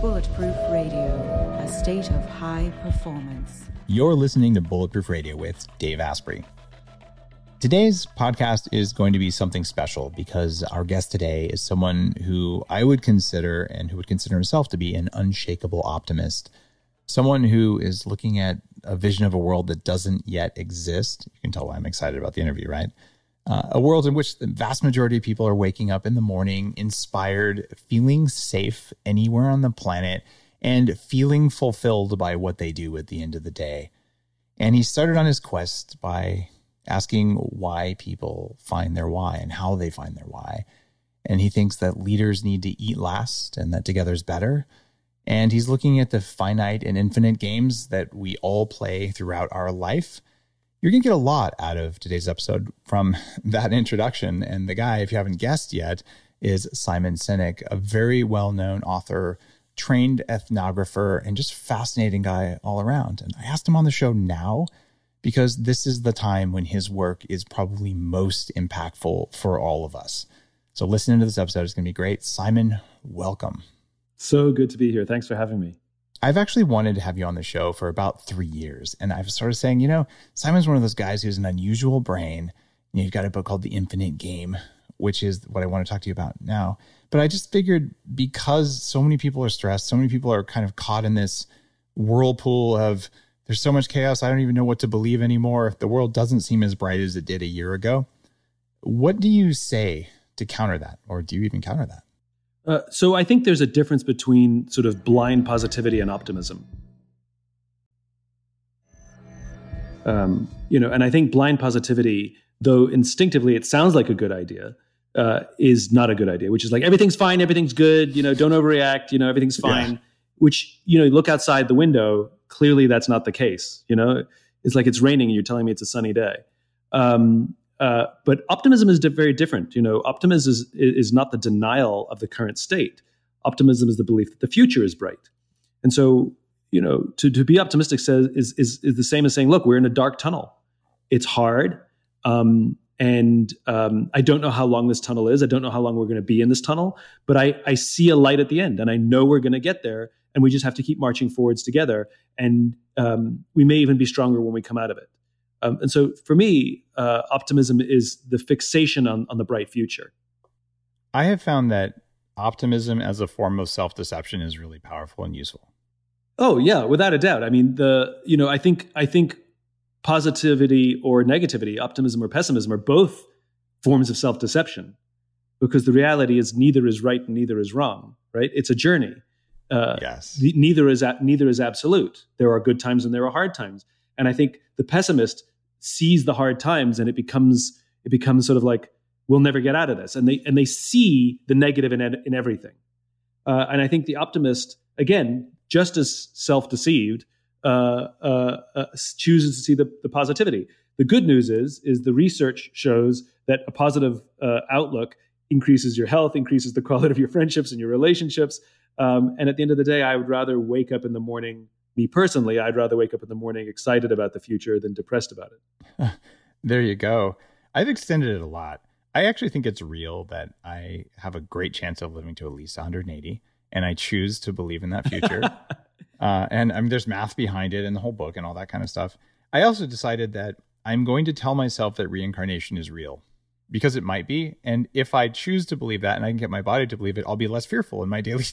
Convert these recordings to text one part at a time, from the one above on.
Bulletproof Radio, a state of high performance. You're listening to Bulletproof Radio with Dave Asprey. Today's podcast is going to be something special because our guest today is someone who I would consider and who would consider himself to be an unshakable optimist. Someone who is looking at a vision of a world that doesn't yet exist. You can tell why I'm excited about the interview, right? Uh, a world in which the vast majority of people are waking up in the morning inspired, feeling safe anywhere on the planet, and feeling fulfilled by what they do at the end of the day. And he started on his quest by asking why people find their why and how they find their why. And he thinks that leaders need to eat last and that together is better. And he's looking at the finite and infinite games that we all play throughout our life. You're going to get a lot out of today's episode from that introduction. And the guy, if you haven't guessed yet, is Simon Sinek, a very well known author, trained ethnographer, and just fascinating guy all around. And I asked him on the show now because this is the time when his work is probably most impactful for all of us. So listening to this episode is going to be great. Simon, welcome. So good to be here. Thanks for having me. I've actually wanted to have you on the show for about three years. And I've started saying, you know, Simon's one of those guys who's an unusual brain. You know, you've got a book called The Infinite Game, which is what I want to talk to you about now. But I just figured because so many people are stressed, so many people are kind of caught in this whirlpool of there's so much chaos. I don't even know what to believe anymore. The world doesn't seem as bright as it did a year ago. What do you say to counter that? Or do you even counter that? Uh, so I think there's a difference between sort of blind positivity and optimism. Um, you know, and I think blind positivity, though instinctively it sounds like a good idea, uh, is not a good idea. Which is like everything's fine, everything's good. You know, don't overreact. You know, everything's fine. Yeah. Which you know, look outside the window. Clearly, that's not the case. You know, it's like it's raining and you're telling me it's a sunny day. Um, uh, but optimism is very different. You know, optimism is, is not the denial of the current state. Optimism is the belief that the future is bright. And so, you know, to, to be optimistic says is, is, is the same as saying, look, we're in a dark tunnel. It's hard. Um, and um, I don't know how long this tunnel is. I don't know how long we're going to be in this tunnel, but I, I see a light at the end and I know we're going to get there. And we just have to keep marching forwards together. And um, we may even be stronger when we come out of it. Um, and so for me, uh, optimism is the fixation on, on the bright future. I have found that optimism as a form of self deception is really powerful and useful. Oh yeah, without a doubt. I mean, the you know, I think I think positivity or negativity, optimism or pessimism, are both forms of self deception, because the reality is neither is right and neither is wrong. Right? It's a journey. Uh, yes. The, neither is neither is absolute. There are good times and there are hard times. And I think the pessimist sees the hard times and it becomes it becomes sort of like we'll never get out of this, and they and they see the negative in in everything. Uh, and I think the optimist, again, just as self deceived, uh, uh, uh, chooses to see the, the positivity. The good news is is the research shows that a positive uh, outlook increases your health, increases the quality of your friendships and your relationships. Um, and at the end of the day, I would rather wake up in the morning me personally, I'd rather wake up in the morning excited about the future than depressed about it. there you go. I've extended it a lot. I actually think it's real that I have a great chance of living to at least 180, and I choose to believe in that future. uh, and I mean, there's math behind it and the whole book and all that kind of stuff. I also decided that I'm going to tell myself that reincarnation is real because it might be. And if I choose to believe that and I can get my body to believe it, I'll be less fearful in my daily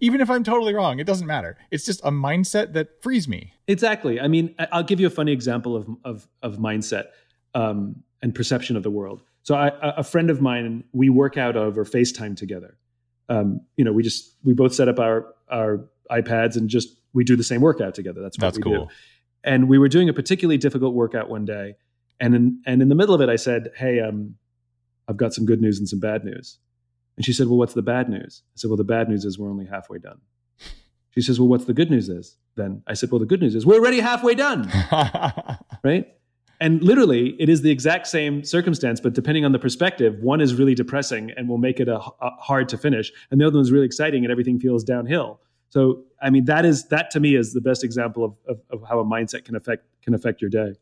Even if I'm totally wrong, it doesn't matter. It's just a mindset that frees me. Exactly. I mean, I'll give you a funny example of, of, of mindset um, and perception of the world. So I, a friend of mine, we work out over FaceTime together. Um, you know, we just, we both set up our, our iPads and just, we do the same workout together. That's what That's we cool. do. And we were doing a particularly difficult workout one day. And in, and in the middle of it, I said, Hey, um, I've got some good news and some bad news. And she said, Well, what's the bad news? I said, Well, the bad news is we're only halfway done. She says, Well, what's the good news is? Then I said, Well, the good news is we're already halfway done. right? And literally, it is the exact same circumstance, but depending on the perspective, one is really depressing and will make it a, a hard to finish, and the other one is really exciting and everything feels downhill. So, I mean, that is that to me is the best example of, of, of how a mindset can affect can affect your day.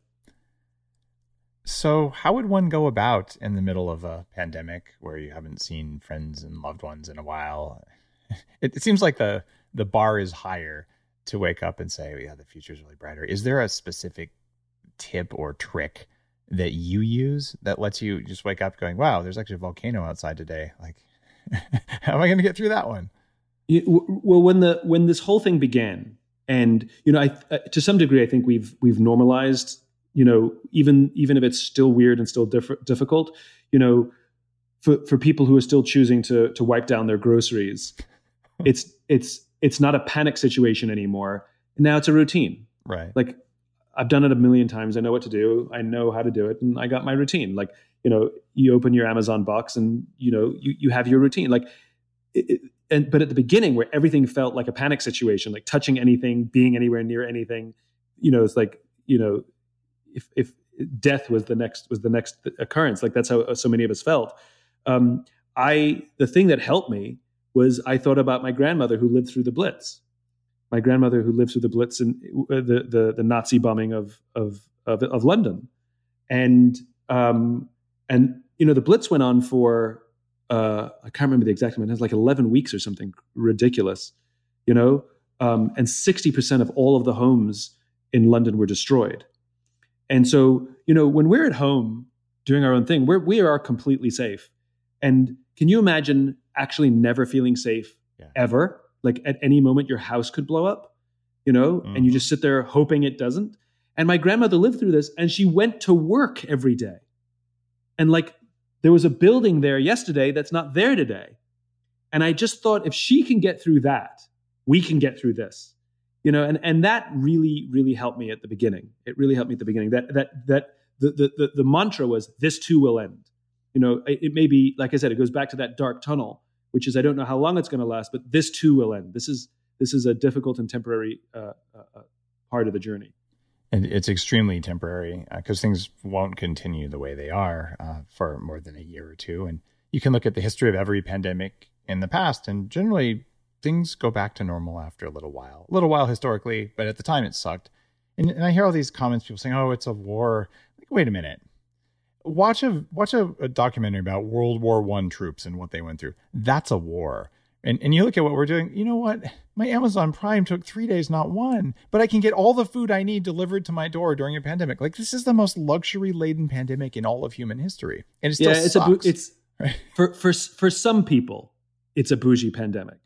So, how would one go about in the middle of a pandemic where you haven't seen friends and loved ones in a while? It, it seems like the the bar is higher to wake up and say, yeah, the future is really brighter. Is there a specific tip or trick that you use that lets you just wake up going, wow, there's actually a volcano outside today? Like, how am I going to get through that one? well, when the when this whole thing began, and you know, I, uh, to some degree, I think we've we've normalized. You know, even even if it's still weird and still diff- difficult, you know, for for people who are still choosing to to wipe down their groceries, it's it's it's not a panic situation anymore. Now it's a routine. Right. Like I've done it a million times. I know what to do. I know how to do it, and I got my routine. Like you know, you open your Amazon box, and you know, you you have your routine. Like, it, and but at the beginning, where everything felt like a panic situation, like touching anything, being anywhere near anything, you know, it's like you know, if if death was the next was the next occurrence, like that's how so many of us felt. Um, I the thing that helped me was I thought about my grandmother who lived through the Blitz my grandmother who lived through the Blitz and uh, the, the, the Nazi bombing of, of, of, of London. And, um, and, you know, the Blitz went on for, uh, I can't remember the exact amount, it was like 11 weeks or something ridiculous, you know? Um, and 60% of all of the homes in London were destroyed. And so, you know, when we're at home doing our own thing, we're, we are completely safe. And can you imagine actually never feeling safe yeah. ever? like at any moment your house could blow up you know mm-hmm. and you mm-hmm. just sit there hoping it doesn't and my grandmother lived through this and she went to work every day and like there was a building there yesterday that's not there today and i just thought if she can get through that we can get through this you know and and that really really helped me at the beginning it really helped me at the beginning that that that the the the, the mantra was this too will end you know it, it may be like i said it goes back to that dark tunnel which is I don't know how long it's going to last, but this too will end. This is this is a difficult and temporary uh, uh, uh part of the journey. And it's extremely temporary because uh, things won't continue the way they are uh, for more than a year or two. And you can look at the history of every pandemic in the past, and generally things go back to normal after a little while. A little while historically, but at the time it sucked. And, and I hear all these comments, people saying, "Oh, it's a war." Like, wait a minute watch a watch a, a documentary about World War One troops and what they went through. That's a war. And and you look at what we're doing. You know what? My Amazon Prime took three days, not one. But I can get all the food I need delivered to my door during a pandemic. Like this is the most luxury laden pandemic in all of human history, and it still yeah, it's sucks. A, it's right? for for for some people, it's a bougie pandemic.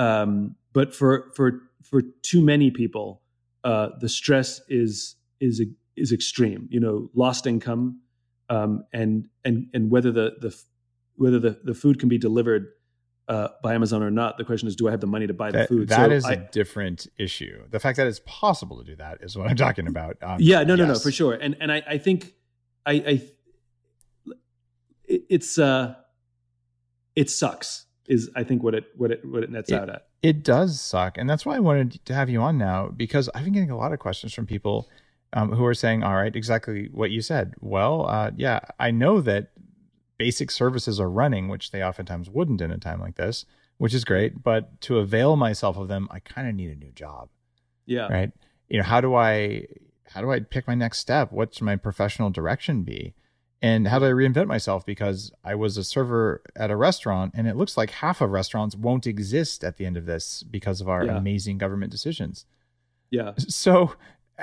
Um, but for for for too many people, uh, the stress is is is extreme. You know, lost income, um, and and and whether the the whether the, the food can be delivered uh, by Amazon or not. The question is, do I have the money to buy the that, food? That so is I, a different issue. The fact that it's possible to do that is what I'm talking about. Um, yeah, no, yes. no, no, for sure. And and I, I think I, I it's uh, it sucks. Is I think what it what it what it nets it, out at. It does suck, and that's why I wanted to have you on now because I've been getting a lot of questions from people um, who are saying, all right, exactly what you said. Well, uh, yeah, I know that basic services are running, which they oftentimes wouldn't in a time like this, which is great. But to avail myself of them, I kind of need a new job. Yeah. Right. You know, how do I, how do I pick my next step? What's my professional direction be? And how do I reinvent myself? Because I was a server at a restaurant, and it looks like half of restaurants won't exist at the end of this because of our yeah. amazing government decisions. Yeah. So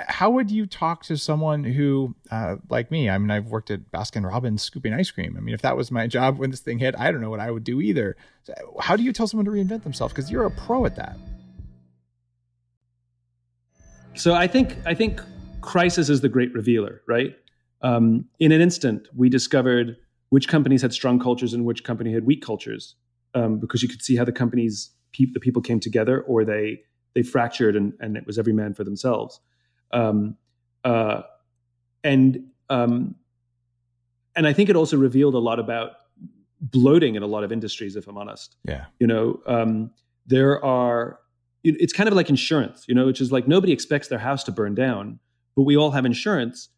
how would you talk to someone who, uh, like me? I mean, I've worked at Baskin Robbins scooping ice cream. I mean, if that was my job when this thing hit, I don't know what I would do either. So how do you tell someone to reinvent themselves? Because you're a pro at that. So I think I think crisis is the great revealer, right? Um, in an instant, we discovered which companies had strong cultures and which company had weak cultures, um, because you could see how the companies, pe- the people came together, or they they fractured, and, and it was every man for themselves um, uh, and um, and I think it also revealed a lot about bloating in a lot of industries. If I'm honest, yeah, you know, um, there are. It's kind of like insurance, you know, which is like nobody expects their house to burn down, but we all have insurance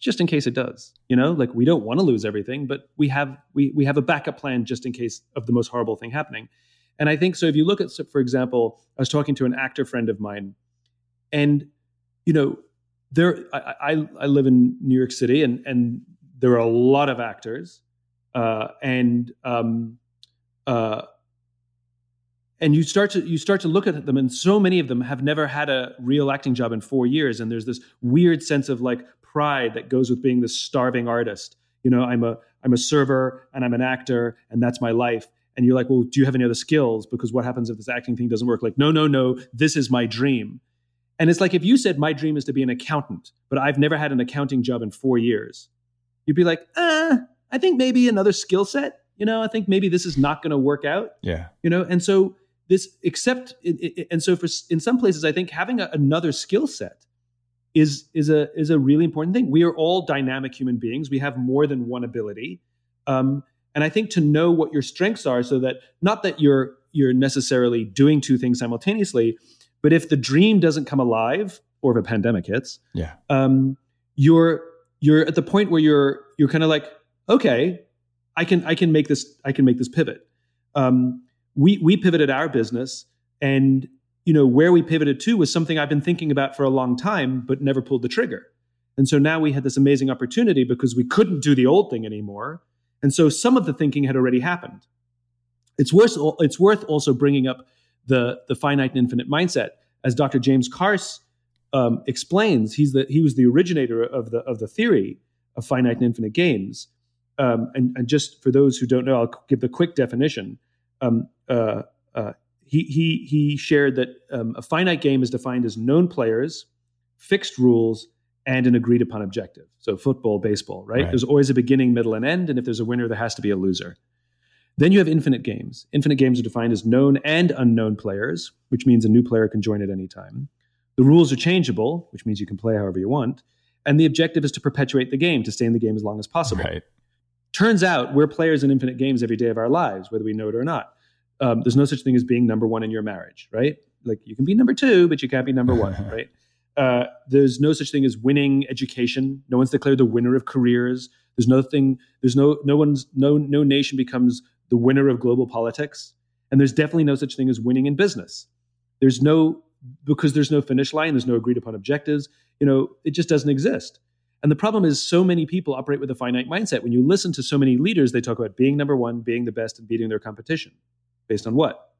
just in case it does. You know, like we don't want to lose everything, but we have we we have a backup plan just in case of the most horrible thing happening. And I think so. If you look at, for example, I was talking to an actor friend of mine, and you know, there I, I, I live in New York City, and and there are a lot of actors, uh, and um, uh, and you start to you start to look at them and so many of them have never had a real acting job in four years and there's this weird sense of like pride that goes with being this starving artist. You know i'm a i'm a server and i'm an actor and that's my life. And you're like well do you have any other skills? Because what happens if this acting thing doesn't work? Like no no no this is my dream. And it's like if you said my dream is to be an accountant but i've never had an accounting job in four years you'd be like uh i think maybe another skill set. You know i think maybe this is not going to work out. Yeah. You know and so this except and so for in some places i think having a, another skill set is is a is a really important thing. We are all dynamic human beings. We have more than one ability. Um, and i think to know what your strengths are so that not that you're you're necessarily doing two things simultaneously but if the dream doesn't come alive or if a pandemic hits yeah. um, you're you're at the point where you're you're kind of like okay i can i can make this i can make this pivot. Um, we we pivoted our business and you know where we pivoted to was something I've been thinking about for a long time but never pulled the trigger. And so now we had this amazing opportunity because we couldn't do the old thing anymore. And so some of the thinking had already happened. It's worth it's worth also bringing up the the finite and infinite mindset as Dr. James Carse um, explains. He's the he was the originator of the of the theory of finite and infinite games. Um, and, and just for those who don't know, I'll give the quick definition um, uh, uh, he, he, he shared that um, a finite game is defined as known players, fixed rules, and an agreed upon objective. So football, baseball, right? right? There's always a beginning, middle, and end. And if there's a winner, there has to be a loser. Then you have infinite games. Infinite games are defined as known and unknown players, which means a new player can join at any time. The rules are changeable, which means you can play however you want. And the objective is to perpetuate the game, to stay in the game as long as possible. Right. Turns out we're players in infinite games every day of our lives, whether we know it or not. Um, there's no such thing as being number one in your marriage, right? Like you can be number two, but you can't be number one, right? Uh, there's no such thing as winning education. No one's declared the winner of careers. There's nothing. There's no no one's no no nation becomes the winner of global politics, and there's definitely no such thing as winning in business. There's no because there's no finish line. There's no agreed upon objectives. You know, it just doesn't exist. And the problem is, so many people operate with a finite mindset. When you listen to so many leaders, they talk about being number one, being the best, and beating their competition. Based on what?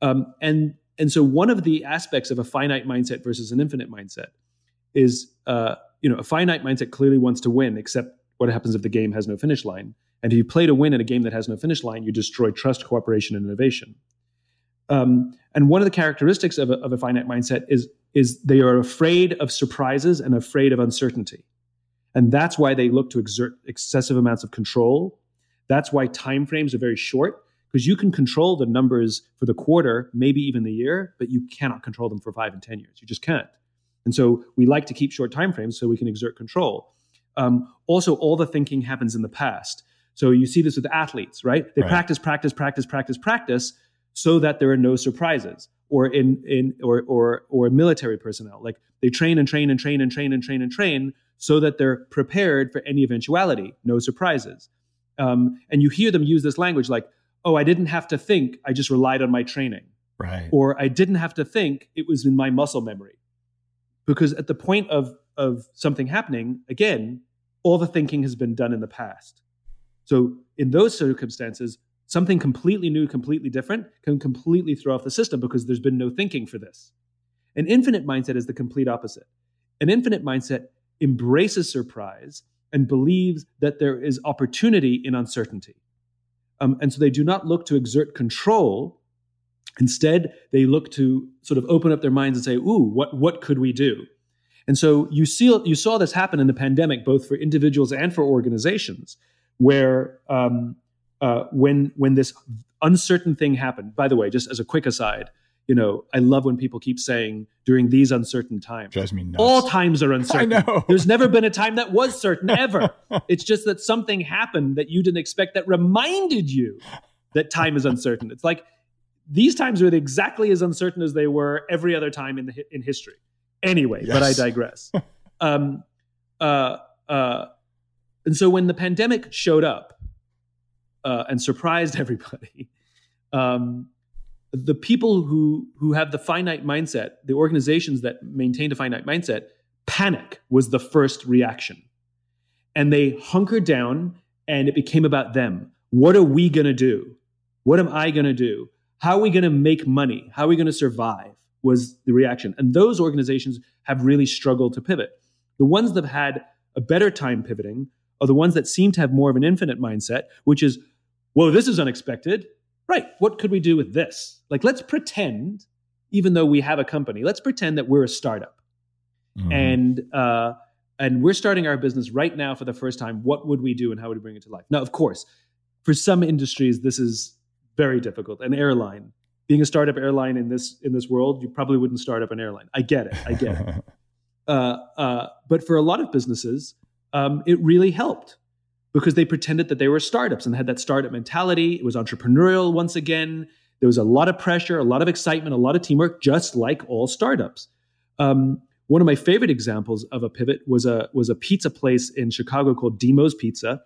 Um, and and so one of the aspects of a finite mindset versus an infinite mindset is, uh, you know, a finite mindset clearly wants to win, except what happens if the game has no finish line? And if you play to win in a game that has no finish line, you destroy trust, cooperation, and innovation. Um, and one of the characteristics of a, of a finite mindset is is they are afraid of surprises and afraid of uncertainty. And that's why they look to exert excessive amounts of control. That's why timeframes are very short because you can control the numbers for the quarter, maybe even the year, but you cannot control them for five and 10 years. You just can't. And so we like to keep short timeframes so we can exert control. Um, also, all the thinking happens in the past. So you see this with athletes, right? They right. practice, practice, practice, practice, practice, so that there are no surprises. Or in in or or or military personnel, like they train and train and train and train and train and train so that they're prepared for any eventuality, no surprises. Um, and you hear them use this language like, oh, I didn't have to think, I just relied on my training. Right. Or I didn't have to think, it was in my muscle memory. Because at the point of, of something happening, again, all the thinking has been done in the past. So in those circumstances, something completely new, completely different can completely throw off the system because there's been no thinking for this. An infinite mindset is the complete opposite. An infinite mindset embraces surprise and believes that there is opportunity in uncertainty. Um, and so they do not look to exert control. Instead, they look to sort of open up their minds and say, ooh, what, what could we do? And so you, see, you saw this happen in the pandemic, both for individuals and for organizations, where um, uh, when, when this uncertain thing happened, by the way, just as a quick aside, you know, I love when people keep saying during these uncertain times. Drives me nuts. All times are uncertain. I know. There's never been a time that was certain ever. it's just that something happened that you didn't expect that reminded you that time is uncertain. It's like these times are exactly as uncertain as they were every other time in the in history. Anyway, yes. but I digress. um, uh, uh, and so when the pandemic showed up uh, and surprised everybody, um, the people who who have the finite mindset, the organizations that maintain a finite mindset, panic was the first reaction. And they hunkered down and it became about them. What are we going to do? What am I going to do? How are we going to make money? How are we going to survive? Was the reaction. And those organizations have really struggled to pivot. The ones that have had a better time pivoting are the ones that seem to have more of an infinite mindset, which is, whoa, this is unexpected. Right. What could we do with this? Like, let's pretend, even though we have a company, let's pretend that we're a startup. Mm-hmm. And, uh, and we're starting our business right now for the first time. What would we do and how would we bring it to life? Now, of course, for some industries, this is very difficult. An airline, being a startup airline in this in this world, you probably wouldn't start up an airline. I get it. I get it. uh, uh, but for a lot of businesses, um, it really helped because they pretended that they were startups and had that startup mentality. It was entrepreneurial once again. There was a lot of pressure, a lot of excitement, a lot of teamwork, just like all startups. Um, one of my favorite examples of a pivot was a was a pizza place in Chicago called Dimo's Pizza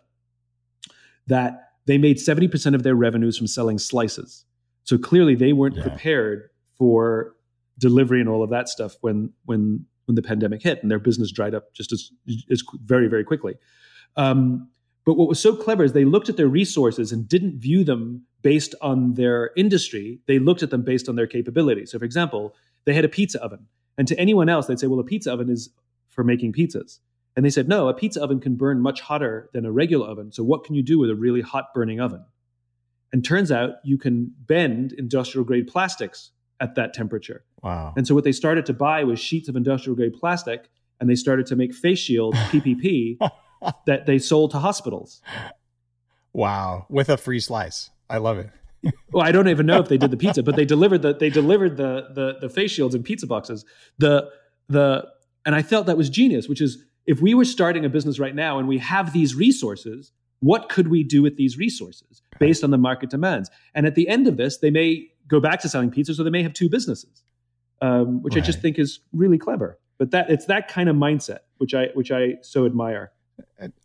that they made 70% of their revenues from selling slices. So clearly they weren't yeah. prepared for delivery and all of that stuff when when when the pandemic hit and their business dried up just as, as very very quickly. Um, but what was so clever is they looked at their resources and didn't view them based on their industry. They looked at them based on their capability. So, for example, they had a pizza oven, and to anyone else, they'd say, "Well, a pizza oven is for making pizzas." And they said, "No, a pizza oven can burn much hotter than a regular oven. So, what can you do with a really hot burning oven?" And turns out you can bend industrial grade plastics at that temperature. Wow. And so what they started to buy was sheets of industrial grade plastic and they started to make face shields, PPP, that they sold to hospitals. Wow. With a free slice. I love it. well, I don't even know if they did the pizza, but they delivered the they delivered the the the face shields in pizza boxes. The the and I felt that was genius, which is if we were starting a business right now and we have these resources, what could we do with these resources based on the market demands? And at the end of this, they may go back to selling pizzas, or they may have two businesses, um, which right. I just think is really clever. But that it's that kind of mindset which I which I so admire.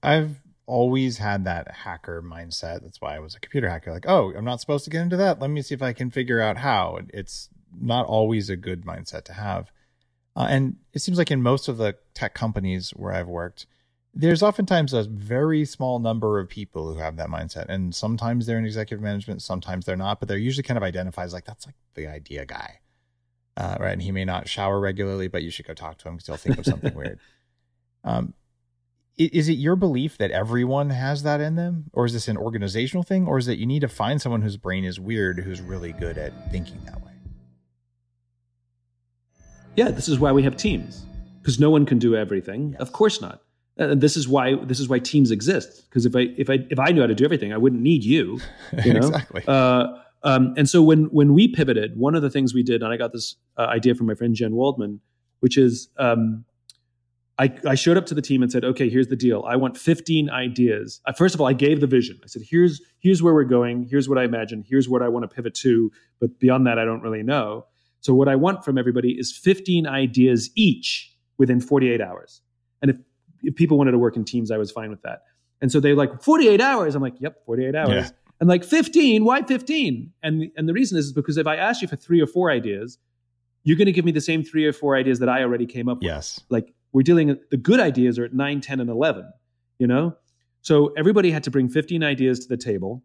I've always had that hacker mindset. That's why I was a computer hacker. Like, oh, I'm not supposed to get into that. Let me see if I can figure out how. It's not always a good mindset to have. Uh, and it seems like in most of the tech companies where I've worked, there's oftentimes a very small number of people who have that mindset. And sometimes they're in executive management, sometimes they're not, but they're usually kind of identified as like, that's like the idea guy. Uh, right. And he may not shower regularly, but you should go talk to him because he'll think of something weird. Um, is it your belief that everyone has that in them? Or is this an organizational thing? Or is it you need to find someone whose brain is weird who's really good at thinking that way? Yeah this is why we have teams. Because no one can do everything. Yes. of course not. And this is why this is why teams exist. Because if i if i if i knew how to do everything i wouldn't need you, you know? exactly. Uh, um, and so when when we pivoted one of the things we did and i got this uh, idea from my friend jen waldman which is um, I, I, showed up to the team and said, okay, here's the deal. I want 15 ideas. Uh, first of all, I gave the vision. I said, here's, here's where we're going. Here's what I imagine. Here's what I want to pivot to. But beyond that, I don't really know. So what I want from everybody is 15 ideas each within 48 hours. And if, if people wanted to work in teams, I was fine with that. And so they're like, 48 hours. I'm like, yep, 48 hours. Yeah. And like 15, why 15? And, and the reason is, is because if I ask you for three or four ideas, you're going to give me the same three or four ideas that I already came up with. Yes. Like we're dealing the good ideas are at 9 10 and 11 you know? So everybody had to bring 15 ideas to the table.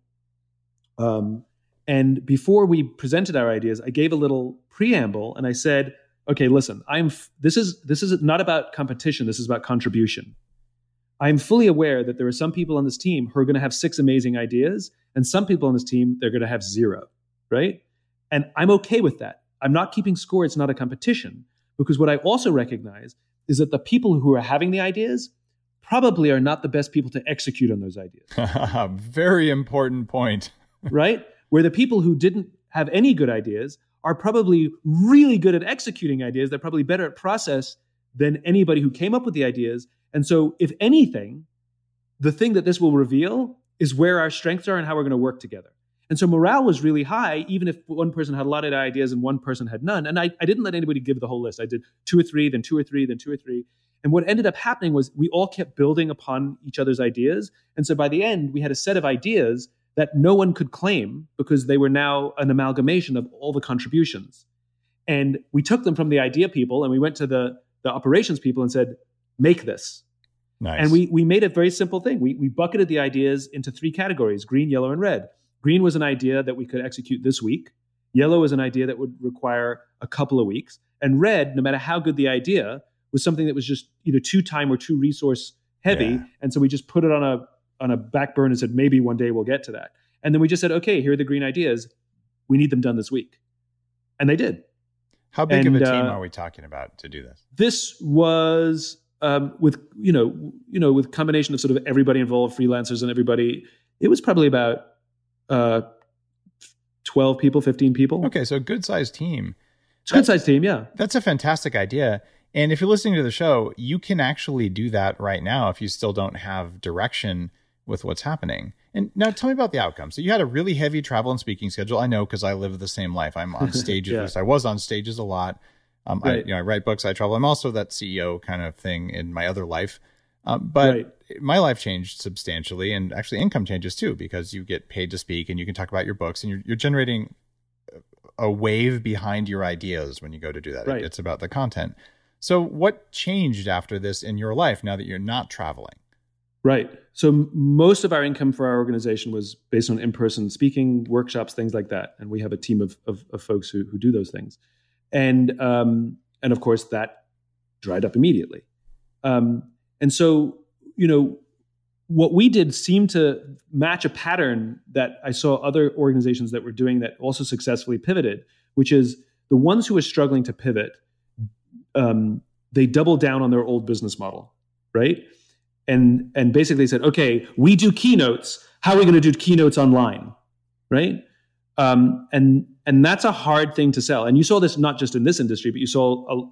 Um, and before we presented our ideas i gave a little preamble and i said okay listen i'm f- this is this is not about competition this is about contribution. I'm fully aware that there are some people on this team who are going to have six amazing ideas and some people on this team they're going to have zero right? And i'm okay with that. I'm not keeping score it's not a competition because what i also recognize is that the people who are having the ideas probably are not the best people to execute on those ideas. Very important point. right? Where the people who didn't have any good ideas are probably really good at executing ideas. They're probably better at process than anybody who came up with the ideas. And so, if anything, the thing that this will reveal is where our strengths are and how we're going to work together. And so morale was really high, even if one person had a lot of ideas and one person had none. And I, I didn't let anybody give the whole list. I did two or three, then two or three, then two or three. And what ended up happening was we all kept building upon each other's ideas. And so by the end, we had a set of ideas that no one could claim because they were now an amalgamation of all the contributions. And we took them from the idea people and we went to the, the operations people and said, make this. Nice. And we, we made a very simple thing. We, we bucketed the ideas into three categories green, yellow, and red. Green was an idea that we could execute this week. Yellow is an idea that would require a couple of weeks. And red, no matter how good the idea, was something that was just either too time or too resource heavy. Yeah. And so we just put it on a on a back burner and said maybe one day we'll get to that. And then we just said, okay, here are the green ideas. We need them done this week. And they did. How big of a team uh, are we talking about to do this? This was um, with you know you know with combination of sort of everybody involved, freelancers and everybody. It was probably about uh, twelve people, fifteen people. Okay, so a good sized team. It's a good sized team, yeah. That's a fantastic idea. And if you're listening to the show, you can actually do that right now if you still don't have direction with what's happening. And now tell me about the outcome. So you had a really heavy travel and speaking schedule. I know because I live the same life. I'm on stages. Yeah. I was on stages a lot. Um, I, you know, I write books. I travel. I'm also that CEO kind of thing in my other life. Um, but Right. my life changed substantially, and actually income changes too because you get paid to speak and you can talk about your books, and you're, you're generating a wave behind your ideas when you go to do that. Right. It's about the content. So, what changed after this in your life now that you're not traveling? Right. So most of our income for our organization was based on in-person speaking, workshops, things like that, and we have a team of of, of folks who who do those things, and um, and of course that dried up immediately, um, and so you know what we did seemed to match a pattern that I saw other organizations that were doing that also successfully pivoted, which is the ones who were struggling to pivot, um, they doubled down on their old business model, right? And and basically said, okay, we do keynotes. How are we going to do keynotes online, right? Um, and and that's a hard thing to sell. And you saw this not just in this industry, but you saw, a,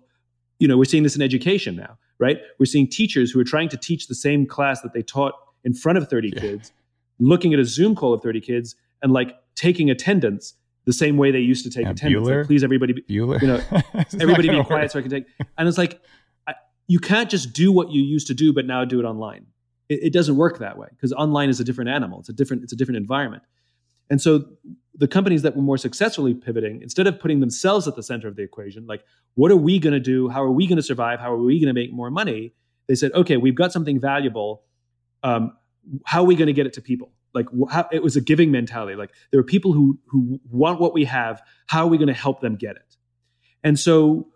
you know, we're seeing this in education now, right? We're seeing teachers who are trying to teach the same class that they taught in front of 30 Yeah. kids, looking at a Zoom call of 30 kids and like taking attendance the same way they used to take Yeah, attendance. Like, please, everybody, be, Bueller? You know, everybody be quiet work. so I can take. And it's like, I, you can't just do what you used to do, but now do it online. It, it doesn't work that way because online is a different animal. It's a different, it's a different environment. And so the companies that were more successfully pivoting, instead of putting themselves at the center of the equation, like, what are we going to do? How are we going to survive? How are we going to make more money? They said, okay, we've got something valuable. Um, how are we going to get it to people? Like, how, it was a giving mentality. Like, there are people who who want what we have. How are we going to help them get it? And so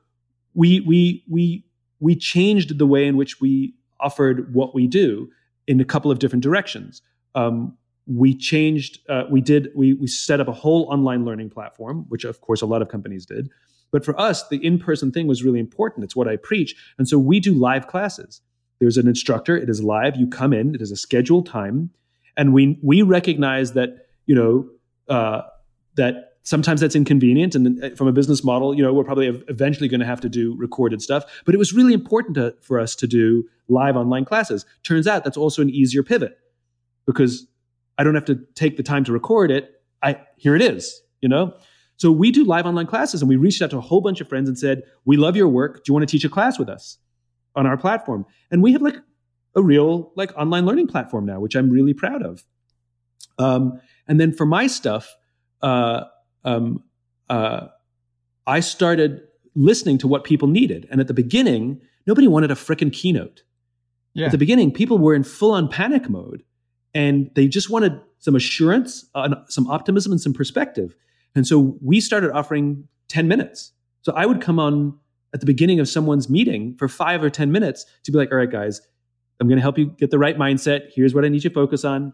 we we we we changed the way in which we offered what we do in a couple of different directions. Um, we changed. Uh, we did. We we set up a whole online learning platform, which of course a lot of companies did. But for us, the in-person thing was really important. It's what I preach, and so we do live classes. There's an instructor. It is live. You come in. It is a scheduled time, and we we recognize that you know uh, that sometimes that's inconvenient and uh, from a business model you know we're probably eventually going to have to do recorded stuff but it was really important to, for us to do live online classes turns out that's also an easier pivot because i don't have to take the time to record it i here it is you know so we do live online classes and we reached out to a whole bunch of friends and said we love your work do you want to teach a class with us on our platform and we have like a real like online learning platform now which i'm really proud of um, and then for my stuff uh, um, uh, I started listening to what people needed. And at the beginning, nobody wanted a frickin' keynote. Yeah. At the beginning, people were in full on panic mode and they just wanted some assurance, uh, some optimism, and some perspective. And so we started offering 10 minutes. So I would come on at the beginning of someone's meeting for five or 10 minutes to be like, all right, guys, I'm going to help you get the right mindset. Here's what I need you to focus on.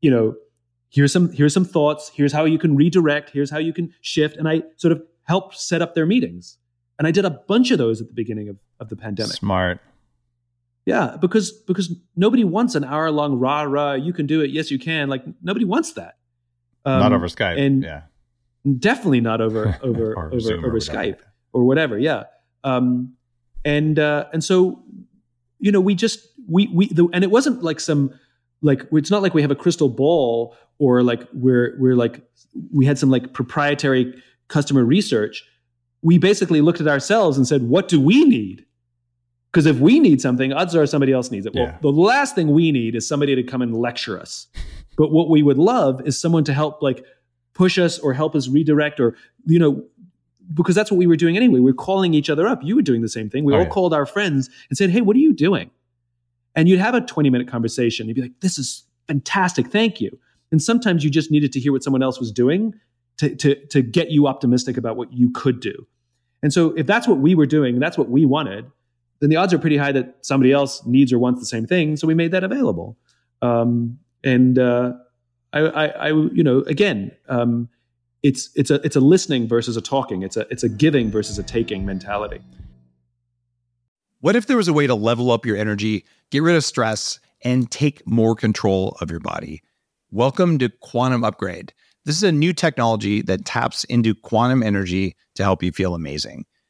You know, here's some here's some thoughts. Here's how you can redirect. Here's how you can shift. And I sort of helped set up their meetings. And I did a bunch of those at the beginning of, of the pandemic. Smart. Yeah, because because nobody wants an hour long rah rah. You can do it. Yes, you can. Like nobody wants that. Um, not over Skype. and yeah. definitely not over over Or over, Zoom or over whatever. Skype or whatever. Yeah, um, and uh, and so you know we just we we the, and it wasn't like some like it's not like we have a crystal ball or like we're we're like we had some like proprietary customer research. We basically looked at ourselves and said, what do we need? Because if we need something, odds are somebody else needs it. Well, Yeah. the last thing we need is somebody to come and lecture us. But what we would love is someone to help like push us or help us redirect or you know because that's what we were doing anyway. We were calling each other up. You were doing the same thing. We Oh, all yeah. called our friends and said, "Hey, what are you doing?" And you'd have a 20-minute conversation. You'd be like, "This is fantastic. Thank you." And sometimes you just needed to hear what someone else was doing to, to, to get you optimistic about what you could do. And so if that's what we were doing, that's what we wanted, then the odds are pretty high that somebody else needs or wants the same thing. So we made that available. Um, and uh, I, I, I, you know, again, um, it's it's a it's a listening versus a talking. It's a it's a giving versus a taking mentality. What if there was a way to level up your energy, get rid of stress, and take more control of your body? Welcome to Quantum Upgrade. This is a new technology that taps into quantum energy to help you feel amazing.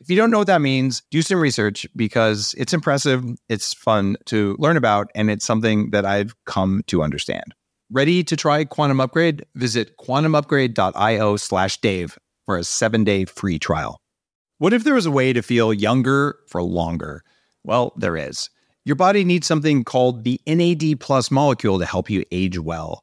If you don't know what that means, do some research because it's impressive, it's fun to learn about, and it's something that I've come to understand. Ready to try Quantum Upgrade? Visit quantumupgrade.io slash Dave for a seven day free trial. What if there was a way to feel younger for longer? Well, there is. Your body needs something called the NAD plus molecule to help you age well.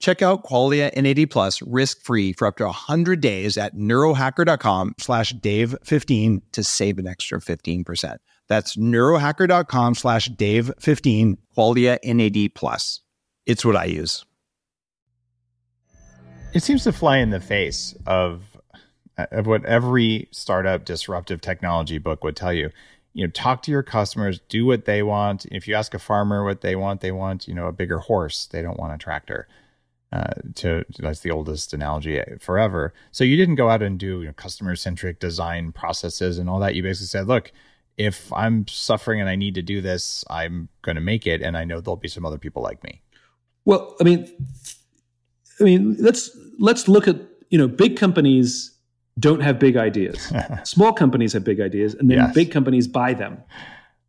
Check out Qualia NAD Plus risk-free for up to 100 days at neurohacker.com slash Dave15 to save an extra 15%. That's neurohacker.com slash Dave15, Qualia NAD Plus. It's what I use. It seems to fly in the face of, of what every startup disruptive technology book would tell you you know talk to your customers do what they want if you ask a farmer what they want they want you know a bigger horse they don't want a tractor uh, to that's the oldest analogy forever so you didn't go out and do you know, customer centric design processes and all that you basically said look if i'm suffering and i need to do this i'm going to make it and i know there'll be some other people like me well i mean i mean let's let's look at you know big companies don't have big ideas. Small companies have big ideas, and then yes. big companies buy them.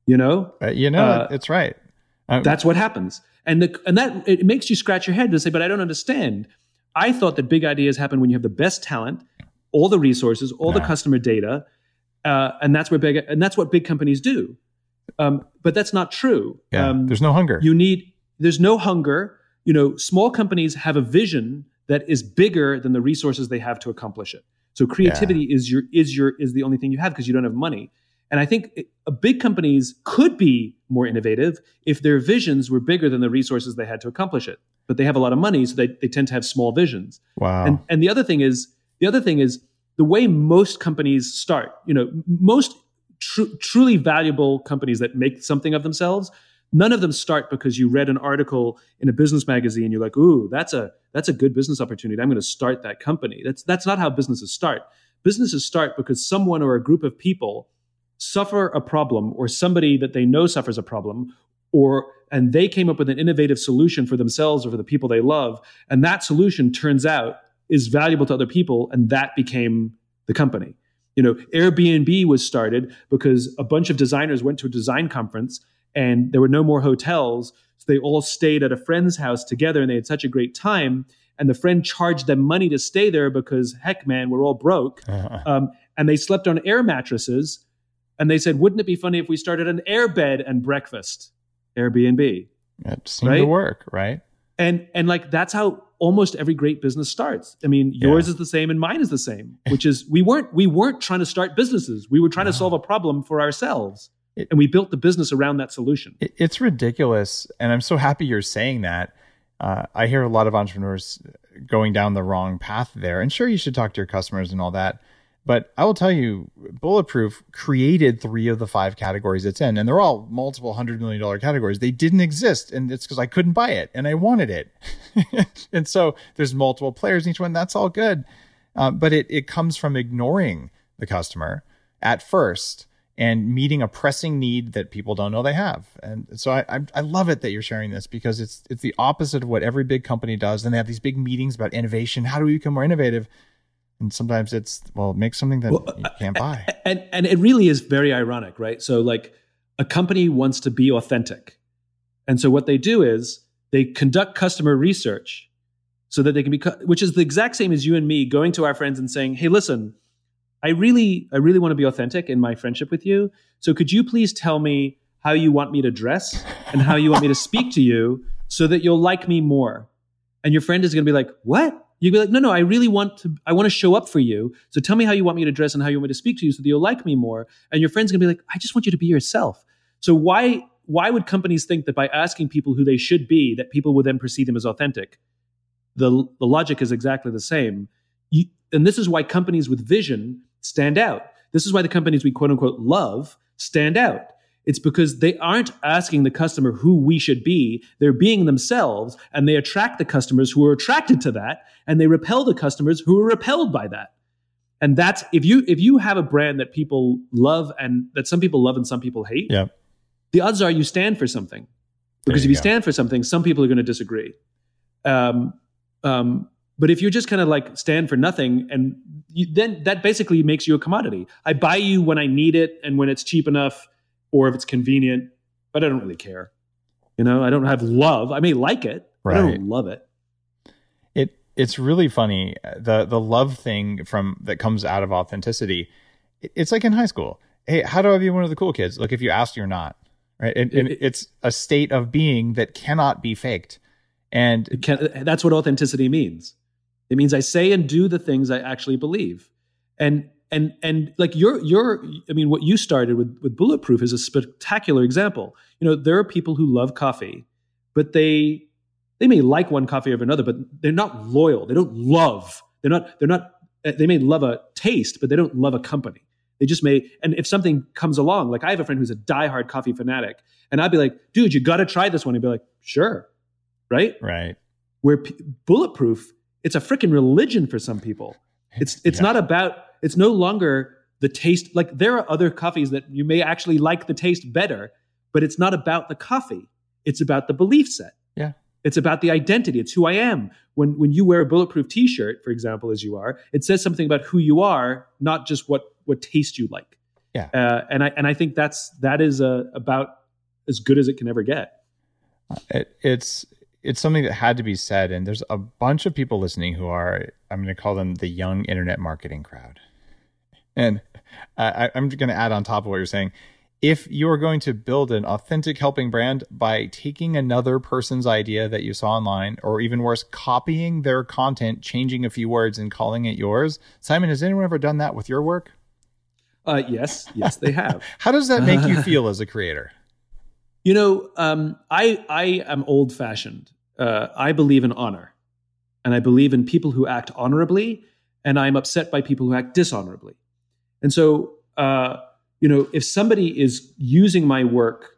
You know, uh, you know, uh, it's right. Um, that's what happens, and the, and that it makes you scratch your head to say, "But I don't understand." I thought that big ideas happen when you have the best talent, all the resources, all the customer data, uh, and that's where big and that's what big companies do. Um, but that's not true. Yeah, um, there's no hunger. You need there's no hunger. You know, small companies have a vision that is bigger than the resources they have to accomplish it. So creativity yeah. is your is your is the only thing you have because you don't have money. And I think it, big companies could be more innovative if their visions were bigger than the resources they had to accomplish it. But they have a lot of money, so they, they tend to have small visions. Wow. And and the other thing is the other thing is the way most companies start. You know, most tr- truly valuable companies that make something of themselves none of them start because you read an article in a business magazine you're like ooh that's a that's a good business opportunity i'm going to start that company that's that's not how businesses start businesses start because someone or a group of people suffer a problem or somebody that they know suffers a problem or and they came up with an innovative solution for themselves or for the people they love and that solution turns out is valuable to other people and that became the company you know airbnb was started because a bunch of designers went to a design conference and there were no more hotels. So they all stayed at a friend's house together and they had such a great time. And the friend charged them money to stay there because, heck, man, we're all broke. Uh-huh. Um, and they slept on air mattresses. And they said, wouldn't it be funny if we started an air bed and breakfast? Airbnb. It seemed right? to work, right? And and like that's how almost every great business starts. I mean, yours yeah. is the same and mine is the same, which is we weren't we weren't trying to start businesses. We were trying no. to solve a problem for ourselves. It, and we built the business around that solution. It, it's ridiculous. And I'm so happy you're saying that. Uh, I hear a lot of entrepreneurs going down the wrong path there. And sure, you should talk to your customers and all that. But I will tell you, Bulletproof created three of the five categories it's in, and they're all multiple hundred million dollar categories. They didn't exist, and it's because I couldn't buy it and I wanted it. and so there's multiple players in each one. That's all good. uh, but it it comes from ignoring the customer at first and meeting a pressing need that people don't know they have. And so I, I, I love it that you're sharing this because it's it's the opposite of what every big company does. And they have these big meetings about innovation. How do we become more innovative? And sometimes it's well, make something that well, you can't buy. And and it really is very ironic, right? So like a company wants to be authentic, and so what they do is they conduct customer research so that they can be, which is the exact same as you and me going to our friends and saying, "Hey, listen, I really, I really want to be authentic in my friendship with you. So could you please tell me how you want me to dress and how you want me to speak to you so that you'll like me more?" And your friend is going to be like, "What?" You'd be like, no, no, I really want to, I want to show up for you. So tell me how you want me to dress and how you want me to speak to you so that you'll like me more. And your friend's gonna be like, I just want you to be yourself. So why, why would companies think that by asking people who they should be, that people would then perceive them as authentic? The, the logic is exactly the same. You, and this is why companies with vision stand out. This is why the companies we quote unquote love stand out. It's because they aren't asking the customer who we should be. They're being themselves and they attract the customers who are attracted to that and they repel the customers who are repelled by that. And that's if you if you have a brand that people love and that some people love and some people hate, yeah. the odds are you stand for something. Because you if you go. stand for something, some people are going to disagree. Um, um, but if you're just kind of like stand for nothing, and you, then that basically makes you a commodity. I buy you when I need it and when it's cheap enough, or if it's convenient, but I don't really care. You know, I don't have love. I may like it, right. I don't love it. It it's really funny uh, the the love thing from that comes out of authenticity. It's like in high school. Hey, how do I be one of the cool kids? Look, if you ask, you're not. Right, and, and it's a state of being that cannot be faked. And can, that's what authenticity means. It means I say and do the things I actually believe. And and and like your your i mean what you started with with bulletproof is a spectacular example. You know there are people who love coffee but they they may like one coffee over another but they're not loyal. They don't love. They're not they're not uh, they may love a taste but they don't love a company. They just may and if something comes along like i have a friend who's a diehard coffee fanatic and i'd be like dude you got to try this one. He'd be like sure. Right? Right. Where P- bulletproof it's a freaking religion for some people. It's it's yeah. not about it's no longer the taste. Like there are other coffees that you may actually like the taste better, but it's not about the coffee. It's about the belief set. Yeah. It's about the identity. It's who I am. When when you wear a bulletproof T-shirt, for example, as you are, it says something about who you are, not just what what taste you like. Yeah. Uh, and I and I think that's that is uh, about as good as it can ever get. It, it's it's something that had to be said, and there's a bunch of people listening who are I'm going to call them the young internet marketing crowd. And I, I'm going to add on top of what you're saying. If you are going to build an authentic helping brand by taking another person's idea that you saw online, or even worse, copying their content, changing a few words, and calling it yours, Simon, has anyone ever done that with your work? Uh, yes, yes, they have. How does that make you feel as a creator? You know, um, I I am old fashioned. Uh, I believe in honor, and I believe in people who act honorably, and I'm upset by people who act dishonorably. And so, uh, you know, if somebody is using my work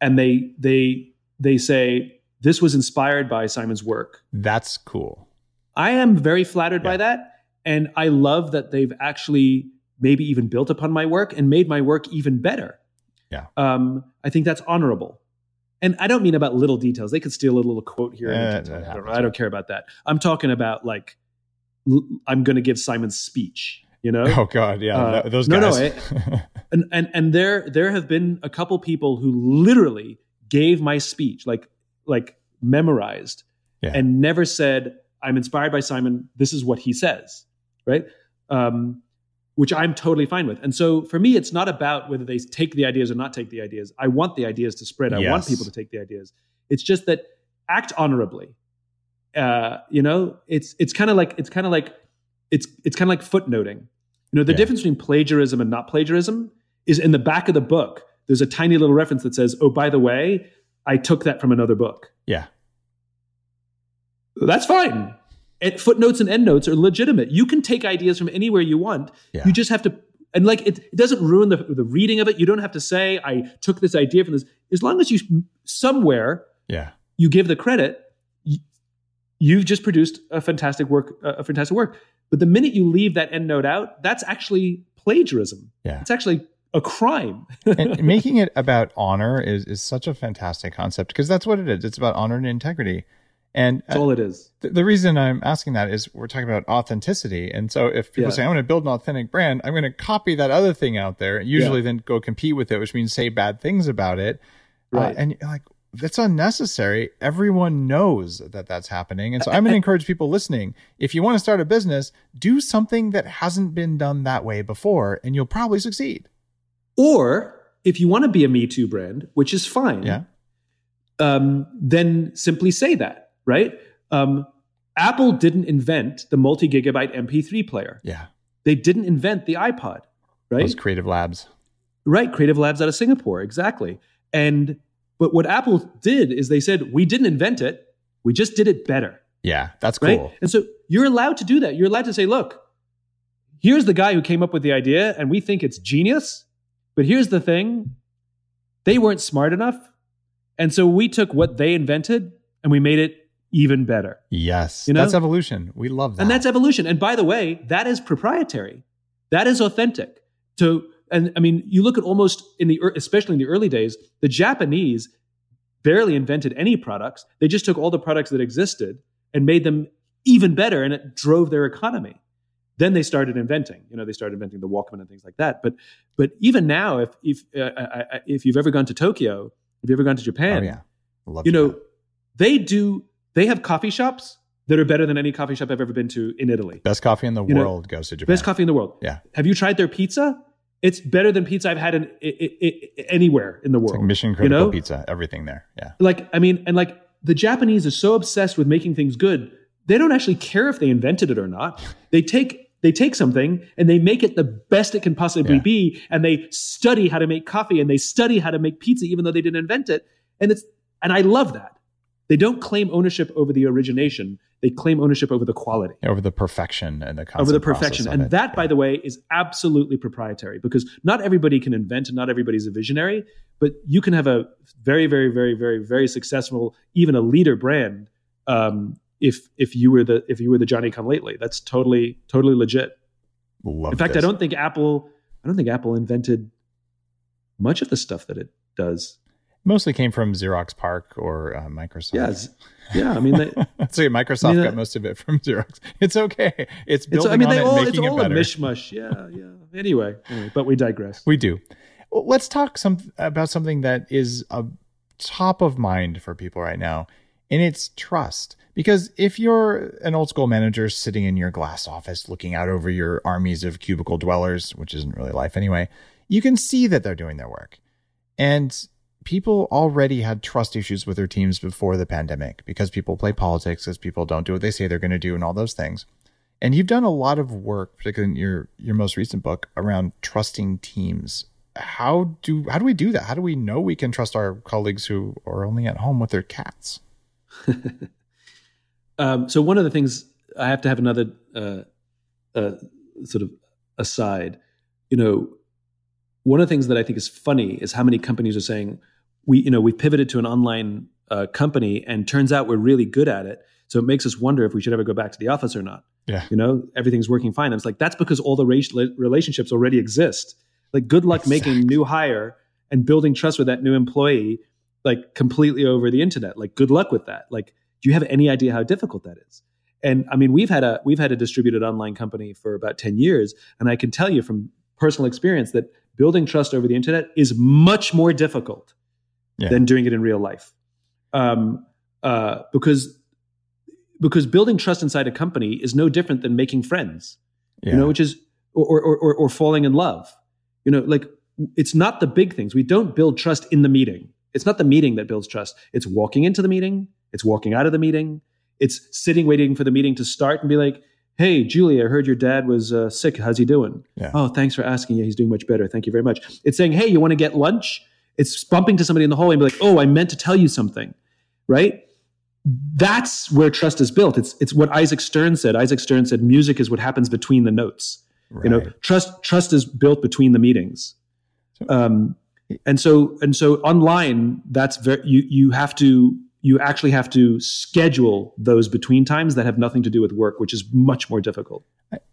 and they they they say this was inspired by Simon's work, that's cool. I am very flattered yeah. by that, and I love that they've actually maybe even built upon my work and made my work even better. Yeah, um, I think that's honorable. And I don't mean about little details. They could steal a little quote here. I, don't, I don't care about that. I'm talking about like I'm going to give Simon's speech you know? Oh god yeah uh, those guys no no it, and, and and there there have been a couple people who literally gave my speech like like memorized yeah. and never said i'm inspired by simon. This is what he says right? Um, which i'm totally fine with. And so for me it's not about whether they take the ideas or not take the ideas. I want the ideas to spread. I yes. want people to take the ideas. It's just that act honorably. Uh, you know it's it's kind of like it's kind of like it's it's kind of like footnoting. You know, the yeah. difference between plagiarism and not plagiarism is in the back of the book. There's a tiny little reference that says, "Oh, by the way, I took that from another book." Yeah, that's fine. And footnotes and endnotes are legitimate. You can take ideas from anywhere you want. Yeah. You just have to, and like it, it doesn't ruin the, the reading of it. You don't have to say, "I took this idea from this." As long as you somewhere, yeah, you give the credit. You, you've just produced a fantastic work, a fantastic work But the minute you leave that end note out, that's actually plagiarism. Yeah. It's actually a crime. and making it about honor is, is such a fantastic concept because that's what it is. It's about honor and integrity. And that's all it is. The, the, reason I'm asking that is we're talking about authenticity. And so if people yeah. say, I'm going to build an authentic brand, I'm going to copy that other thing out there, usually yeah. then go compete with it, which means say bad things about it. Uh, right. Uh, and like, that's unnecessary. Everyone knows that that's happening. And so I'm going to encourage people listening if you want to start a business, do something that hasn't been done that way before, and you'll probably succeed. Or if you want to be a Me Too brand, which is fine, yeah. um, then simply say that, right? Um, Apple didn't invent the multi gigabyte MP3 player. Yeah. They didn't invent the iPod, right? Those Creative Labs. Right. Creative Labs out of Singapore. Exactly. And but what Apple did is they said, we didn't invent it, we just did it better. Yeah, that's cool. Right? And so you're allowed to do that. You're allowed to say, look, here's the guy who came up with the idea, and we think it's genius. But here's the thing they weren't smart enough. And so we took what they invented and we made it even better. Yes. You know? That's evolution. We love that. And that's evolution. And by the way, that is proprietary. That is authentic. To and I mean, you look at almost in the especially in the early days, the Japanese barely invented any products. They just took all the products that existed and made them even better, and it drove their economy. Then they started inventing. You know, they started inventing the Walkman and things like that. But but even now, if if uh, if you've ever gone to Tokyo, if you've ever gone to Japan, oh, yeah. Love you Japan. know, they do. They have coffee shops that are better than any coffee shop I've ever been to in Italy. Best coffee in the you world know, goes to Japan. Best coffee in the world. Yeah. Have you tried their pizza? It's better than pizza I've had in, anywhere in the world. Like mission critical you know? pizza, everything there. Yeah. Like I mean, and like the Japanese are so obsessed with making things good, they don't actually care if they invented it or not. They take they take something and they make it the best it can possibly yeah. be, and they study how to make coffee and they study how to make pizza, even though they didn't invent it. And it's and I love that. They don't claim ownership over the origination. They claim ownership over the quality. Over the perfection and the over the perfection. and that by the way is absolutely proprietary because not everybody can invent and not everybody's a visionary but you can have a very very very very very successful even a leader brand um, if if you were the if you were the johnny come lately. That's totally totally legit. Love in fact this. i don't think apple i don't think apple invented much of the stuff that it does mostly came from Xerox PARC or uh, Microsoft. Yeah, yeah. I mean, they, so Microsoft I mean, got most of it from Xerox. It's okay. It's building it's, I mean, they all, it's all a mishmash. Yeah, yeah. Anyway, anyway, but we digress. We do. Well, let's talk some about something that is a top of mind for people right now, and it's trust. Because if you're an old school manager sitting in your glass office looking out over your armies of cubicle dwellers, which isn't really life anyway, you can see that they're doing their work. And people already had trust issues with their teams before the pandemic because people play politics, because people don't do what they say they're going to do, and all those things. And you've done a lot of work, particularly in your your most recent book, around trusting teams. How do how do we do that? How do we know we can trust our colleagues who are only at home with their cats? um, so one of the things I have to have another uh, uh, sort of aside. You know, one of the things that I think is funny is how many companies are saying, we you know we pivoted to an online uh, company and turns out we're really good at it. So it makes us wonder if we should ever go back to the office or not. Yeah. You know everything's working fine. I was like that's because all the relationships already exist. Like good luck exactly. making new hire and building trust with that new employee like completely over the internet. Like good luck with that. Like do you have any idea how difficult that is? And i mean we've had a we've had a distributed online company for about 10 years and i can tell you from personal experience that building trust over the internet is much more difficult yeah. than doing it in real life. Um, uh, because because building trust inside a company is no different than making friends. Yeah. You know, which is or, or or or falling in love. You know, like it's not the big things. We don't build trust in the meeting. It's not the meeting that builds trust. It's walking into the meeting. It's walking out of the meeting. It's sitting waiting for the meeting to start and be like, "Hey, Julie, I heard your dad was uh, sick. How's he doing?" Yeah. Oh, thanks for asking. Yeah, he's doing much better. Thank you very much. It's saying, "Hey, you want to get lunch?" It's bumping to somebody in the hallway and be like, oh, I meant to tell you something, right? That's where trust is built. It's it's what Isaac Stern said. Isaac Stern said music is what happens between the notes. Right. You know, trust trust is built between the meetings. Um, and so and so online, that's very you you have to you actually have to schedule those between times that have nothing to do with work, which is much more difficult.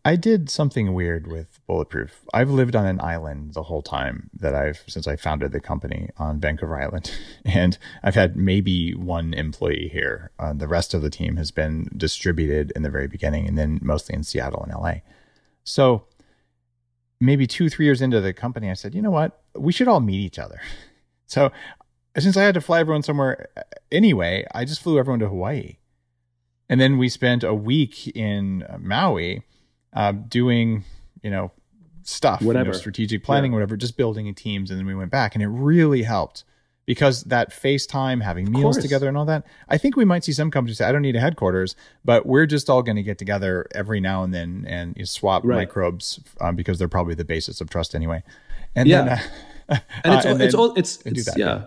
I, did something weird with Bulletproof. I've lived on an island the whole time that I've since I founded the company on Vancouver Island, and I've had maybe one employee here. Uh, the rest of the team has been distributed in the very beginning, and then mostly in Seattle and LA. So maybe two, three years into the company, I said, you know what, we should all meet each other. So since I had to fly everyone somewhere uh, anyway, I just flew everyone to Hawaii. And then we spent a week in Maui uh, doing, you know, stuff, whatever, you know, strategic planning, yeah. whatever, just building teams. And then we went back and it really helped because that FaceTime, having meals together and all that. I think we might see some companies say, I don't need a headquarters, but we're just all going to get together every now and then and swap right. microbes um, because they're probably the basis of trust anyway. And yeah. then, uh, and it's, uh, and it's all, it's, it's yeah.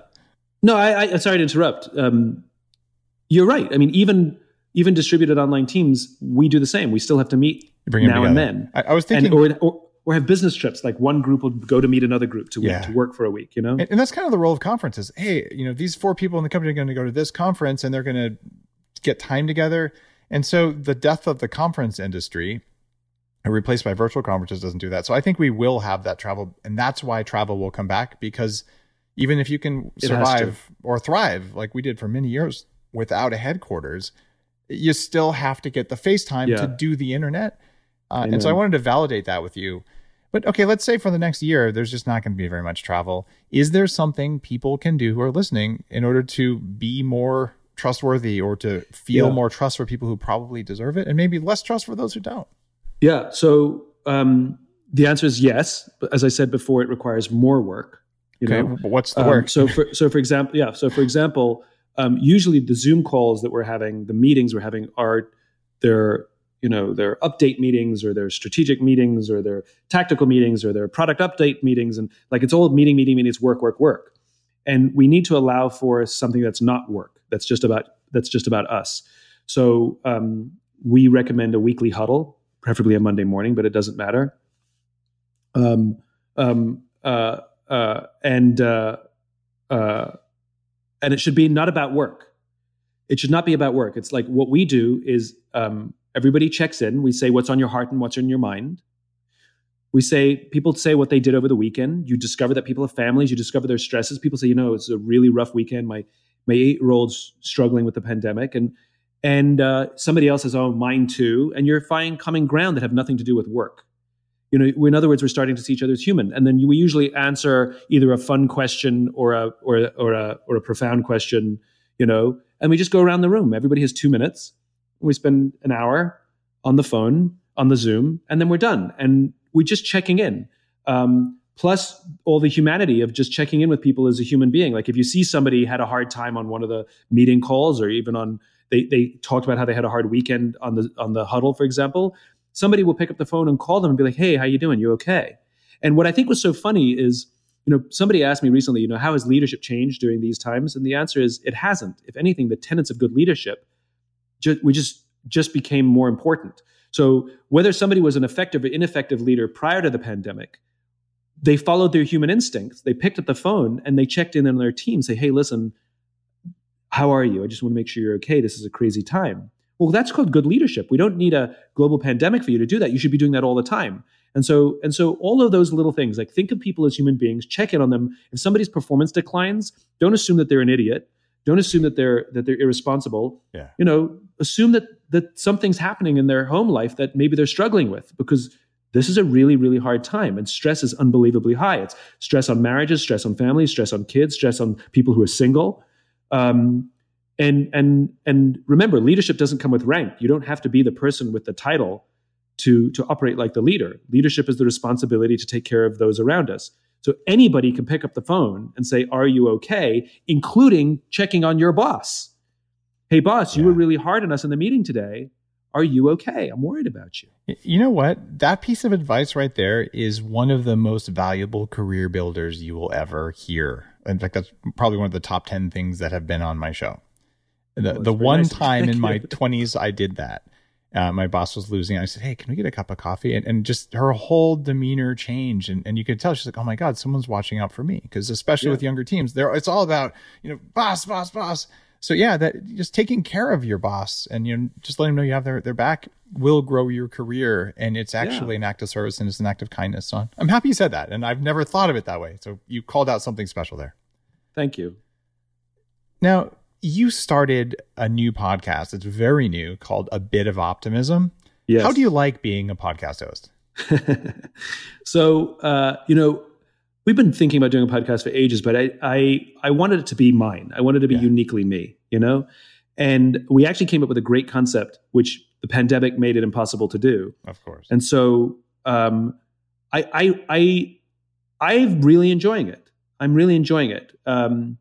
No, I, I sorry to interrupt. Um, you're right. I mean, even even distributed online teams, we do the same. We still have to meet now and then. I, I was thinking, and, or, or, or have business trips. Like one group will go to meet another group to, yeah. to work for a week. You know, and, and, that's kind of the role of conferences. Hey, you know, these four people in the company are going to go to this conference, and they're going to get time together. And so the death of the conference industry, replaced by virtual conferences, doesn't do that. So I think we will have that travel, and that's why travel will come back because even if you can survive or thrive like we did for many years without a headquarters, you still have to get the FaceTime yeah. to do the internet. Uh, and so I wanted to validate that with you. But okay, let's say for the next year, there's just not going to be very much travel. Is there something people can do who are listening in order to be more trustworthy or to feel yeah. more trust for people who probably deserve it and maybe less trust for those who don't? Yeah. So um, the answer is yes. But as I said before, it requires more work. You okay, know, what's the um, work? so for so for example, yeah. So for example, um, usually the Zoom calls that we're having, the meetings we're having, are their you know their update meetings or their strategic meetings or their tactical meetings or their product update meetings, and like it's all meeting, meeting, meetings, work, work, work. And we need to allow for something that's not work. That's just about that's just about us. So um, we recommend a weekly huddle, preferably a Monday morning, but it doesn't matter. Um, um, uh, uh, and uh, uh, and it should be not about work. It should not be about work. It's like what we do is um, everybody checks in. We say what's on your heart and what's in your mind. We say people say what they did over the weekend. You discover that people have families. You discover their stresses. People say, you know, it's a really rough weekend. My my eight year old's struggling with the pandemic, and and uh, somebody else says, oh, mine too. And you're finding common ground that have nothing to do with work you know in other words we're starting to see each other as human. And then we usually answer either a fun question or a or a, or a or a profound question you know and we just go around the room. Everybody has 2 minutes. We spend an hour on the phone on the zoom and then we're done. And we're just checking in. Um, plus all the humanity of just checking in with people as a human being. Like if you see somebody had a hard time on one of the meeting calls or even on they, they talked about how they had a hard weekend on the on the huddle for example somebody will pick up the phone and call them and be like, "Hey, how you doing? You okay?" And what I think was so funny is, you know, somebody asked me recently, you know, how has leadership changed during these times? And the answer is, it hasn't. If anything, the tenets of good leadership, ju- we just just became more important. So whether somebody was an effective or ineffective leader prior to the pandemic, they followed their human instincts. They picked up the phone and they checked in on their team, say, "Hey, listen." How are you? I just want to make sure you're okay. This is a crazy time. Well, that's called good leadership. We don't need a global pandemic for you to do that. You should be doing that all the time. And so, and so all of those little things, like think of people as human beings, check in on them. If somebody's performance declines, don't assume that they're an idiot. Don't assume that they're that they're irresponsible. Yeah. You know, assume that that something's happening in their home life that maybe they're struggling with because this is a really really hard time and stress is unbelievably high it's stress on marriages stress on families stress on kids stress on people who are single um, and and and remember leadership doesn't come with rank. You don't have to be the person with the title to to operate like the leader. Leadership is the responsibility to take care of those around us. So anybody can pick up the phone and say are you okay? including checking on your boss. Hey boss you were really hard on us in the meeting today. Are you okay? I'm worried about you. You know what? That piece of advice right there is one of the most valuable career builders you will ever hear. In fact that's probably one of the top 10 things that have been on my show the, well, the one nice. time in my 20s I did that. Uh, my boss was losing. I said, "Hey, can we get a cup of coffee?" And, and just her whole demeanor changed, and, and you could tell she's like, "Oh my god, someone's watching out for me." Because especially yeah. with younger teams, there it's all about you know, boss, boss, boss. So yeah, that just taking care of your boss and you know just letting them know you have their, their back will grow your career and it's actually yeah. an act of service and it's an act of kindness. So I'm happy you said that. And I've never thought of it that way. So you called out something special there. Thank you. Now, you started a new podcast. It's very new called A Bit of Optimism. Yes. How do you like being a podcast host? so, uh, you know, we've been thinking about doing a podcast for ages, but I, I, I wanted it to be mine. I wanted it to be yeah. uniquely me, you know? And we actually came up with a great concept, which the pandemic made it impossible to do. Of course. And so, um, I, I, I, I'm really enjoying it. I'm really enjoying it. Um,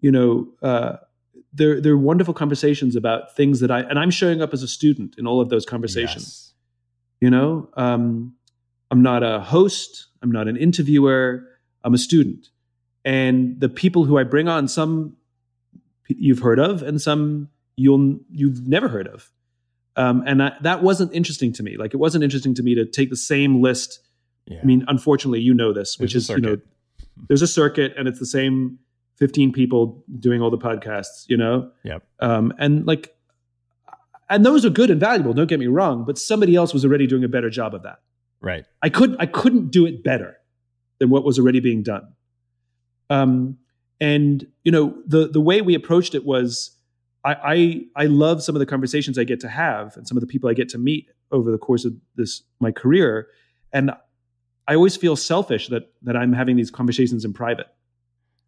you know, uh, they're they're wonderful conversations about things that I and I'm showing up as a student in all of those conversations. Yes. You know, um, I'm not a host. I'm not an interviewer. I'm a student, and the people who I bring on, some you've heard of, and some you'll you've never heard of. Um, and I, that wasn't interesting to me. Like it wasn't interesting to me to take the same list. Yeah. I mean, unfortunately, you know this, which is you know, there's a circuit, and it's the same 15 people doing all the podcasts, you know? Yep. Um, and like, and those are good and valuable, don't get me wrong, but somebody else was already doing a better job of that. Right. I couldn't. I couldn't do it better than what was already being done. Um, and you know, the the way we approached it was I, I I love some of the conversations I get to have and some of the people I get to meet over the course of this my career. And I always feel selfish that that I'm having these conversations in private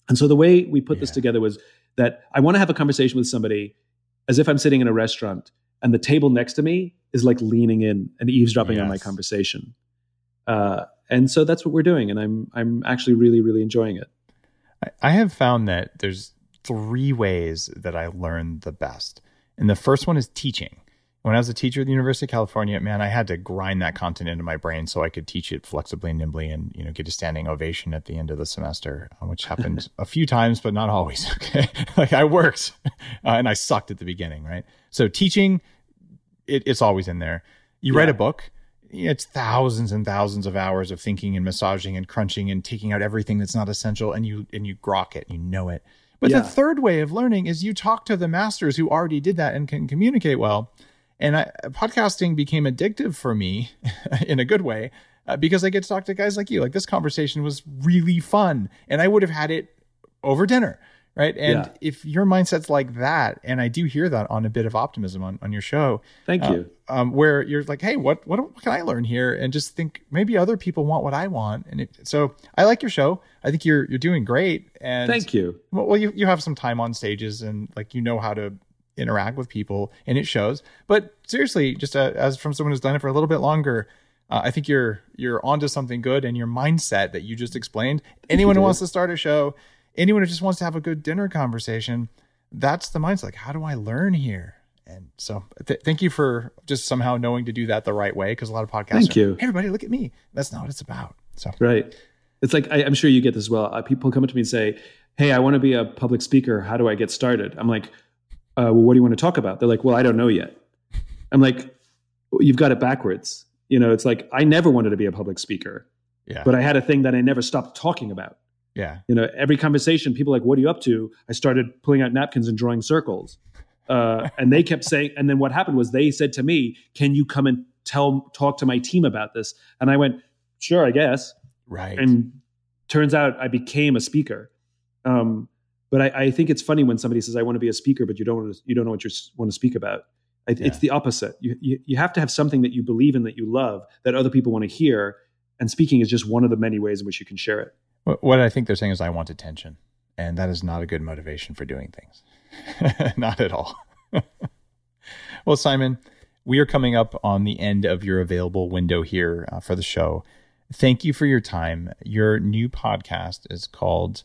and so the way we put yeah. this together was that I want to have a conversation with somebody as if I'm sitting in a restaurant and the table next to me is like leaning in and eavesdropping yes. on my conversation. Uh, and so that's what we're doing, and I'm I'm actually really really enjoying it. I have found that there's three ways that I learn the best, and the first one is teaching when I was a teacher at the University of California, man, I had to grind that content into my brain so I could teach it flexibly and nimbly and, you know, get a standing ovation at the end of the semester, uh, which happened a few times, but not always. Okay. like I worked uh, and I sucked at the beginning. Right. So teaching, it, it's always in there. You yeah. write a book, it's thousands and thousands of hours of thinking and massaging and crunching and taking out everything that's not essential and you, and you grok it, you know it. But yeah. the third way of learning is you talk to the masters who already did that and can communicate well and I, podcasting became addictive for me in a good way uh, because I get to talk to guys like you. Like this conversation was really fun, and I would have had it over dinner, right? And yeah. if your mindset's like that, and I do hear that on a bit of optimism on, on your show, thank uh, you, um, where you're like, hey, what, what what can I learn here? And just think maybe other people want what I want, and it, so I like your show. I think you're you're doing great, and thank you. Well, you you have some time on stages, and like you know how to interact with people and it shows. But seriously, just uh, as from someone who's done it for a little bit longer, uh, I think you're you're onto something good and your mindset that you just explained. Anyone who wants to start a show, anyone who just wants to have a good dinner conversation, that's the mindset. Like, how do I learn here? And so, th- thank you for just somehow knowing to do that the right way. Because a lot of podcasts, thank are, you. Hey, everybody, look at me. That's not what it's about. So right, it's like I, am sure you get this well. Uh, people come up to me and say, "Hey, I want to be a public speaker. How do I get started?" I'm like uh, well, what do you want to talk about? They're like, well, I don't know yet. I'm like, you've got it backwards. You know, it's like I never wanted to be a public speaker, yeah. but I had a thing that I never stopped talking about. Yeah. You know, every conversation, people like, what are you up to? I started pulling out napkins and drawing circles. Uh, and they kept saying, and then what happened was they said to me, can you come and tell, talk to my team about this? And I went, sure, I guess. Right. And turns out I became a speaker. Um, but I, I, think it's funny when somebody says, "I want to be a speaker," but you don't want to, you don't know what you want to speak about. I, yeah. It's the opposite. You, you you have to have something that you believe in, that you love, that other people want to hear, and speaking is just one of the many ways in which you can share it. What I think they're saying is, "I want attention," and that is not a good motivation for doing things. not at all. well, Simon, we are coming up on the end of your available window here uh, for the show. Thank you for your time. Your new podcast is called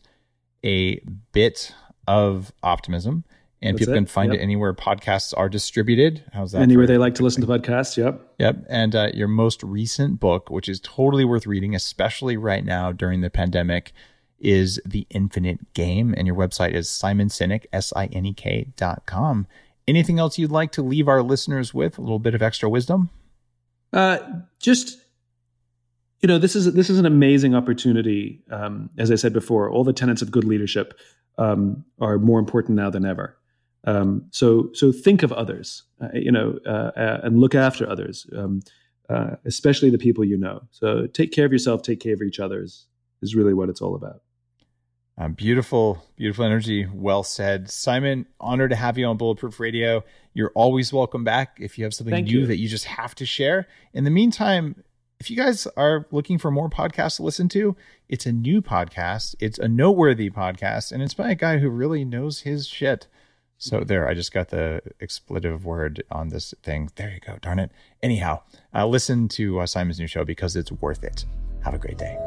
a bit of optimism. And That's people it. can find yep. it anywhere podcasts are distributed. How's that? Anywhere they like to listen to podcasts. Yep. Yep. And uh, your most recent book, which is totally worth reading, especially right now during the pandemic, is The Infinite Game. And your website is Simon Sinek, S I N E K dot com. Anything else you'd like to leave our listeners with? A little bit of extra wisdom? Uh, just you know this is this is an amazing opportunity. Um, as I said before, all the tenets of good leadership um, are more important now than ever. Um, so so think of others, uh, you know, uh, uh, and look after others, um, uh, especially the people you know. So take care of yourself, take care of each other is, is really what it's all about. Um, beautiful, beautiful energy. Well said, Simon. Honored to have you on Bulletproof Radio. You're always welcome back. If you have something Thank new you. that you just have to share. In the meantime, if you guys are looking for more podcasts to listen to, it's a new podcast. It's a noteworthy podcast, and it's by a guy who really knows his shit. So there, I just got the expletive word on this thing. There you go. Darn it. Anyhow, uh, listen to uh, Simon's new show because it's worth it. Have a great day.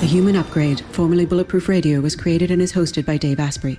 The Human Upgrade, formerly Bulletproof Radio, was created and is hosted by Dave Asprey.